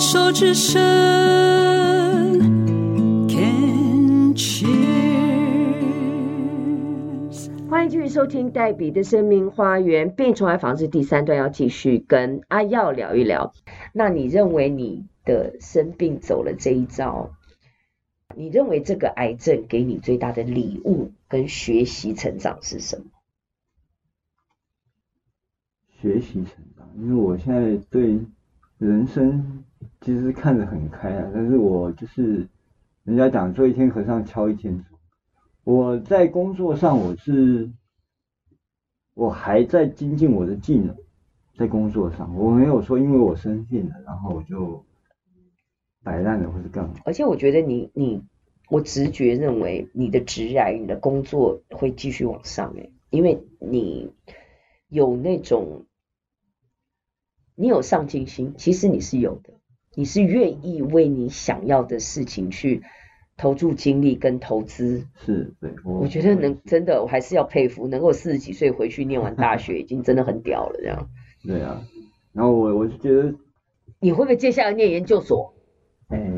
手之声，Can cheers。欢迎继续收听黛比的生命花园病虫害防治第三段，要继续跟阿耀聊一聊。那你认为你的生病走了这一招，你认为这个癌症给你最大的礼物跟学习成长是什么？学习成长，因为我现在对人生其实看得很开啊，但是我就是人家讲做一天和尚敲一天钟。我在工作上我是我还在精进我的技能，在工作上我没有说因为我生病了，然后我就摆烂了或是干嘛。而且我觉得你你我直觉认为你的职涯你的工作会继续往上诶，因为你有那种。你有上进心，其实你是有的，你是愿意为你想要的事情去投注精力跟投资。是，对，我，我觉得能真的，我还是要佩服，能够四十几岁回去念完大学，已经真的很屌了，这样。对啊，然后我我就觉得，你会不会接下来念研究所？哎，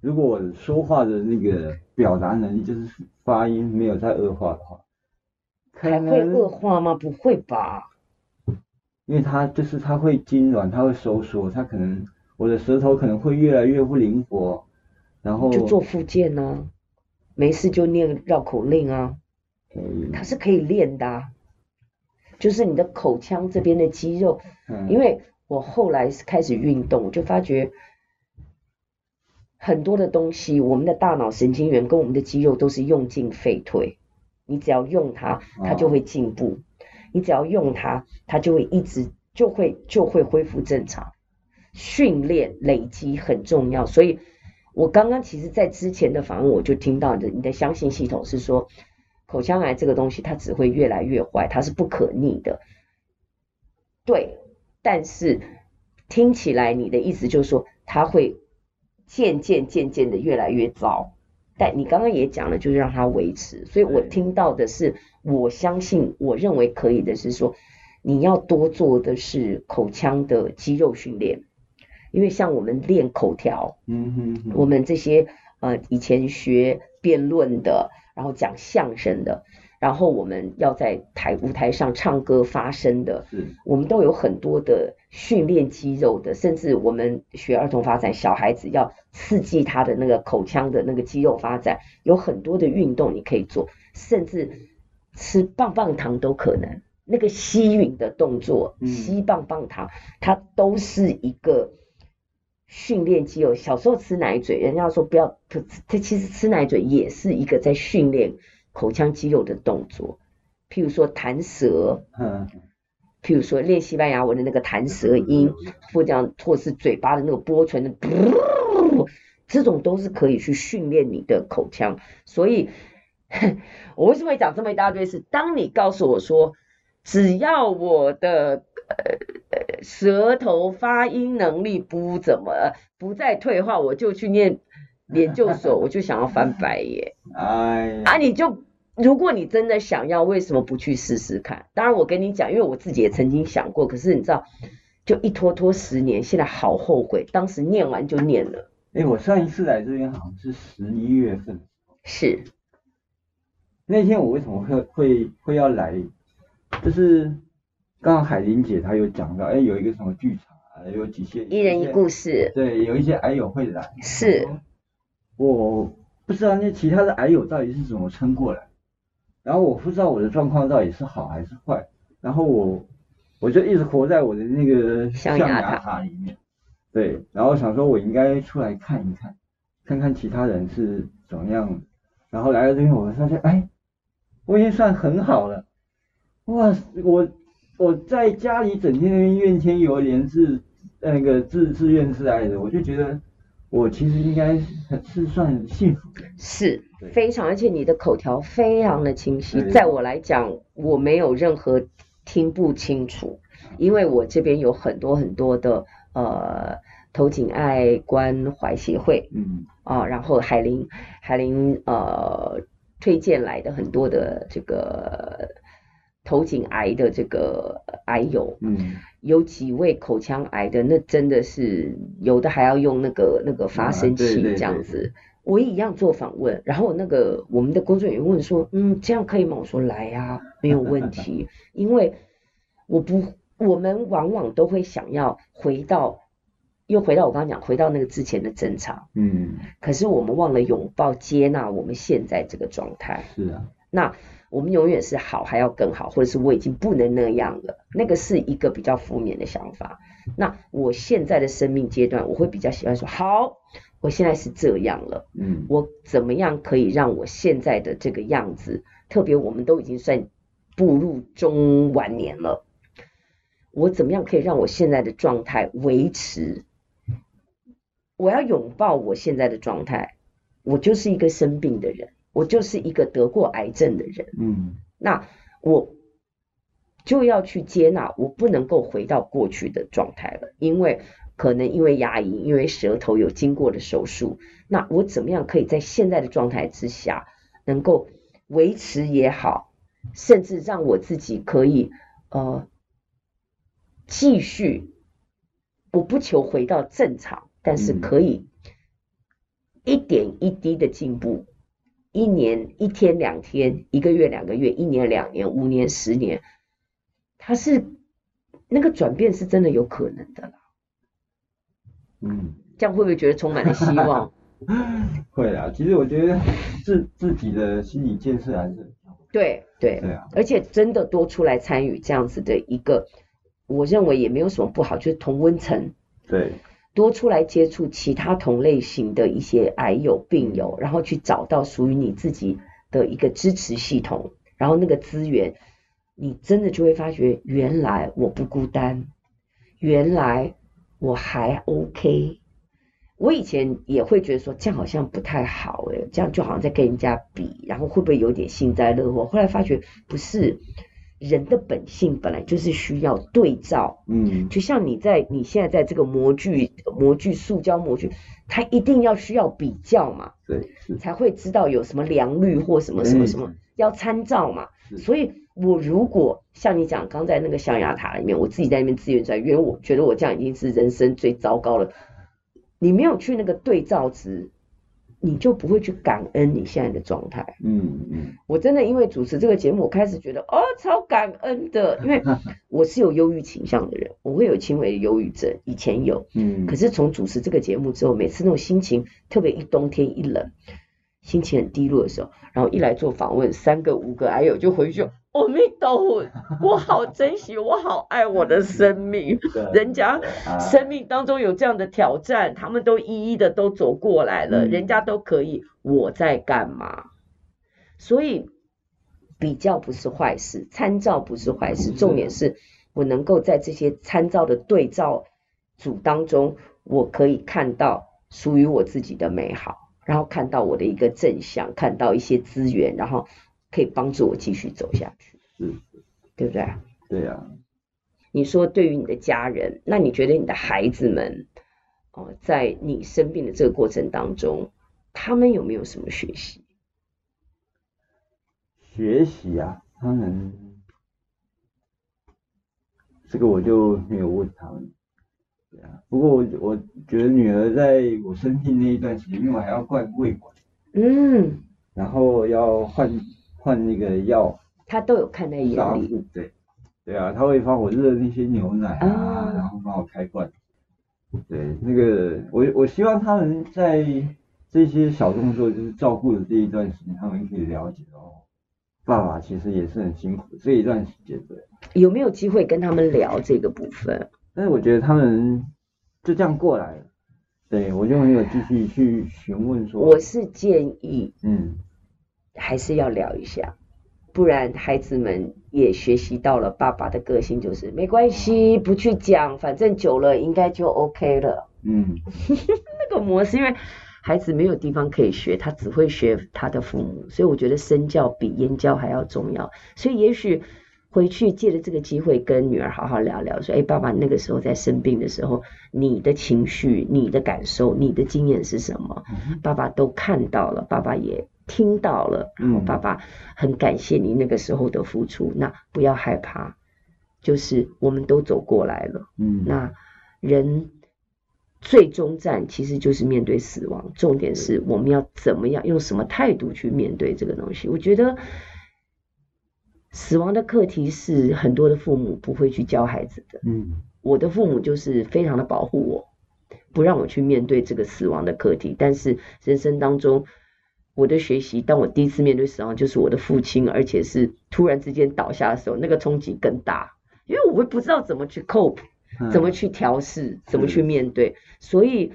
如果我说话的那个表达能力，就是发音没有再恶化的话，还会恶化吗？不会吧。因为它就是它会痉挛，它会收缩，它可能我的舌头可能会越来越不灵活，然后就做复健呢、啊，没事就念绕口令啊，嗯、它是可以练的、啊，就是你的口腔这边的肌肉，嗯、因为我后来开始运动，我就发觉很多的东西，我们的大脑神经元跟我们的肌肉都是用进废退，你只要用它，它就会进步。哦你只要用它，它就会一直就会就会恢复正常。训练累积很重要，所以我刚刚其实在之前的访问我就听到的，你的相信系统是说，口腔癌这个东西它只会越来越坏，它是不可逆的。对，但是听起来你的意思就是说，它会渐渐渐渐的越来越糟。但你刚刚也讲了，就是让它维持，所以我听到的是，我相信，我认为可以的是说，你要多做的是口腔的肌肉训练，因为像我们练口条，嗯哼哼，我们这些呃以前学辩论的，然后讲相声的。然后我们要在台舞台上唱歌发声的，是。我们都有很多的训练肌肉的，甚至我们学儿童发展，小孩子要刺激他的那个口腔的那个肌肉发展，有很多的运动你可以做，甚至吃棒棒糖都可能，那个吸吮的动作，吸棒棒糖，它都是一个训练肌肉。小时候吃奶嘴，人家说不要，它其实吃奶嘴也是一个在训练。口腔肌肉的动作，譬如说弹舌，嗯，譬如说练西班牙文的那个弹舌音，或这样，或是嘴巴的那个拨唇的，这种都是可以去训练你的口腔。所以，我为什么会讲这么一大堆？是当你告诉我说，只要我的呃舌头发音能力不怎么不再退化，我就去念。研究所，我就想要翻白眼。哎呀，啊，你就如果你真的想要，为什么不去试试看？当然，我跟你讲，因为我自己也曾经想过，可是你知道，就一拖拖十年，现在好后悔，当时念完就念了。哎，我上一次来这边好像是十一月份。是。那天我为什么会会会要来？就是刚刚海玲姐她有讲到，哎，有一个什么剧场啊，有几些一人一故事。对，有一些矮友会来。是。我不知道那其他的矮友到底是怎么撑过来，然后我不知道我的状况到底是好还是坏，然后我我就一直活在我的那个象牙塔里面，对，然后想说我应该出来看一看，看看其他人是怎么样，然后来到这边我发现，哎，我已经算很好了，哇，我我在家里整天怨天尤人是那个自自怨自艾的，我就觉得。我其实应该是算幸福的，是非常，而且你的口条非常的清晰，在我来讲，我没有任何听不清楚，因为我这边有很多很多的呃头颈爱关怀协会，嗯啊，然后海林海林呃推荐来的很多的这个。头颈癌的这个癌友，嗯，有几位口腔癌的，那真的是有的还要用那个那个发声器这样子。啊、对对对我也一样做访问，然后那个我们的工作人员问说，嗯，这样可以吗？我说来呀、啊，没有问题，因为我不，我们往往都会想要回到，又回到我刚刚讲，回到那个之前的正常，嗯，可是我们忘了拥抱接纳我们现在这个状态，是啊，那我们永远是好还要更好，或者是我已经不能那样了，那个是一个比较负面的想法。那我现在的生命阶段，我会比较喜欢说好。我现在是这样了，嗯，我怎么样可以让我现在的这个样子，特别我们都已经算步入中晚年了，我怎么样可以让我现在的状态维持？我要拥抱我现在的状态，我就是一个生病的人，我就是一个得过癌症的人，嗯，那我就要去接纳，我不能够回到过去的状态了，因为。可能因为牙龈，因为舌头有经过的手术，那我怎么样可以在现在的状态之下，能够维持也好，甚至让我自己可以呃继续，我不求回到正常，但是可以一点一滴的进步，一年一天两天，一个月两个月，一年两年，五年十年，它是那个转变是真的有可能的啦。嗯，这样会不会觉得充满了希望？会啊，其实我觉得自自己的心理建设还是对对对啊，而且真的多出来参与这样子的一个，我认为也没有什么不好，就是同温层，对，多出来接触其他同类型的一些癌友病友，然后去找到属于你自己的一个支持系统，然后那个资源，你真的就会发觉，原来我不孤单，原来。我还 OK，我以前也会觉得说这样好像不太好哎，这样就好像在跟人家比，然后会不会有点幸灾乐祸？后来发觉不是，人的本性本来就是需要对照，嗯，就像你在你现在在这个模具模具塑胶模具，它一定要需要比较嘛，对，才会知道有什么良率或什么什么什么要参照嘛，所以。我如果像你讲，刚在那个象牙塔里面，我自己在那边自怨自艾，因为我觉得我这样已经是人生最糟糕了。你没有去那个对照值，你就不会去感恩你现在的状态。嗯嗯。我真的因为主持这个节目，我开始觉得哦，超感恩的，因为 我是有忧郁倾向的人，我会有轻微的忧郁症，以前有。嗯。可是从主持这个节目之后，每次那种心情，特别一冬天一冷，心情很低落的时候，然后一来做访问，三个五个，哎呦，就回去。阿弥陀佛，我好珍惜，我好爱我的生命。人家生命当中有这样的挑战，他们都一一的都走过来了，人家都可以，我在干嘛？所以比较不是坏事，参照不是坏事，重点是我能够在这些参照的对照组当中，我可以看到属于我自己的美好，然后看到我的一个正向，看到一些资源，然后。可以帮助我继续走下去，嗯，对不对？对呀。你说对于你的家人，那你觉得你的孩子们，哦，在你生病的这个过程当中，他们有没有什么学习？学习啊，他们，这个我就没有问他们。对啊，不过我我觉得女儿在我生病那一段时间，因为我还要灌胃管，嗯，然后要换。换那个药，他都有看在眼里。对，对啊，他会帮我热那些牛奶啊，啊然后帮我开罐。对，那个我我希望他们在这些小动作，就是照顾的这一段时间，他们可以了解哦，爸爸其实也是很辛苦这一段时间。对，有没有机会跟他们聊这个部分？但是我觉得他们就这样过来了，对我就没有继续去询问说。我是建议，嗯。还是要聊一下，不然孩子们也学习到了爸爸的个性，就是没关系，不去讲，反正久了应该就 OK 了。嗯，那个模式，因为孩子没有地方可以学，他只会学他的父母，所以我觉得身教比言教还要重要。所以也许回去借着这个机会跟女儿好好聊聊，说：“哎，爸爸那个时候在生病的时候，你的情绪、你的感受、你的经验是什么？爸爸都看到了，爸爸也。”听到了，然后爸爸很感谢你那个时候的付出，那不要害怕，就是我们都走过来了，嗯，那人最终战其实就是面对死亡，重点是我们要怎么样用什么态度去面对这个东西。我觉得死亡的课题是很多的父母不会去教孩子的，嗯，我的父母就是非常的保护我，不让我去面对这个死亡的课题，但是人生当中。我的学习，当我第一次面对死亡，就是我的父亲，而且是突然之间倒下的时候，那个冲击更大，因为我会不知道怎么去 cope，怎么去调试，怎么去面对，所以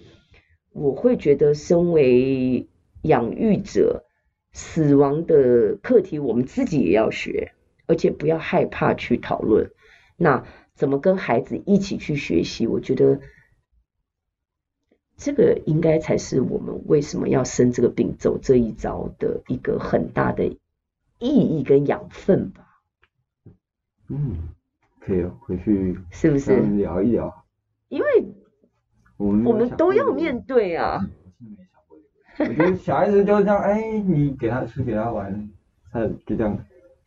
我会觉得，身为养育者，死亡的课题我们自己也要学，而且不要害怕去讨论。那怎么跟孩子一起去学习？我觉得。这个应该才是我们为什么要生这个病、走这一招的一个很大的意义跟养分吧。嗯，可以回去是不是聊一聊？因为我们我们都要面对啊。我觉得小孩子就是这样，哎，你给他吃，给他玩，他就这样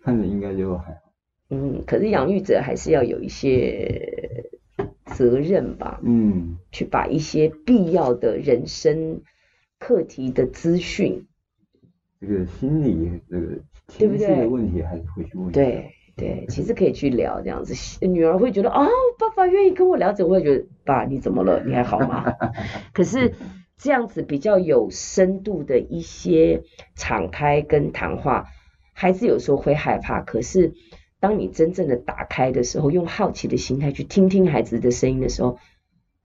看着应该就还好。嗯，可是养育者还是要有一些。责任吧，嗯，去把一些必要的人生课题的资讯，这个心理这个情绪的问题还是会去问，对对，其实可以去聊这样子，女儿会觉得哦，爸爸愿意跟我聊这，我会觉得爸你怎么了？你还好吗？可是这样子比较有深度的一些敞开跟谈话，孩子有时候会害怕，可是。当你真正的打开的时候，用好奇的心态去听听孩子的声音的时候，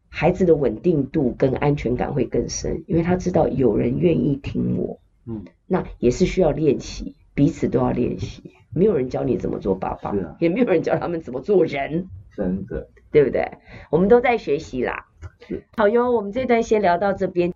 孩子的稳定度跟安全感会更深，因为他知道有人愿意听我。嗯，那也是需要练习，彼此都要练习。没有人教你怎么做爸爸，啊、也没有人教他们怎么做人，真的，对不对？我们都在学习啦。是，好哟，我们这段先聊到这边。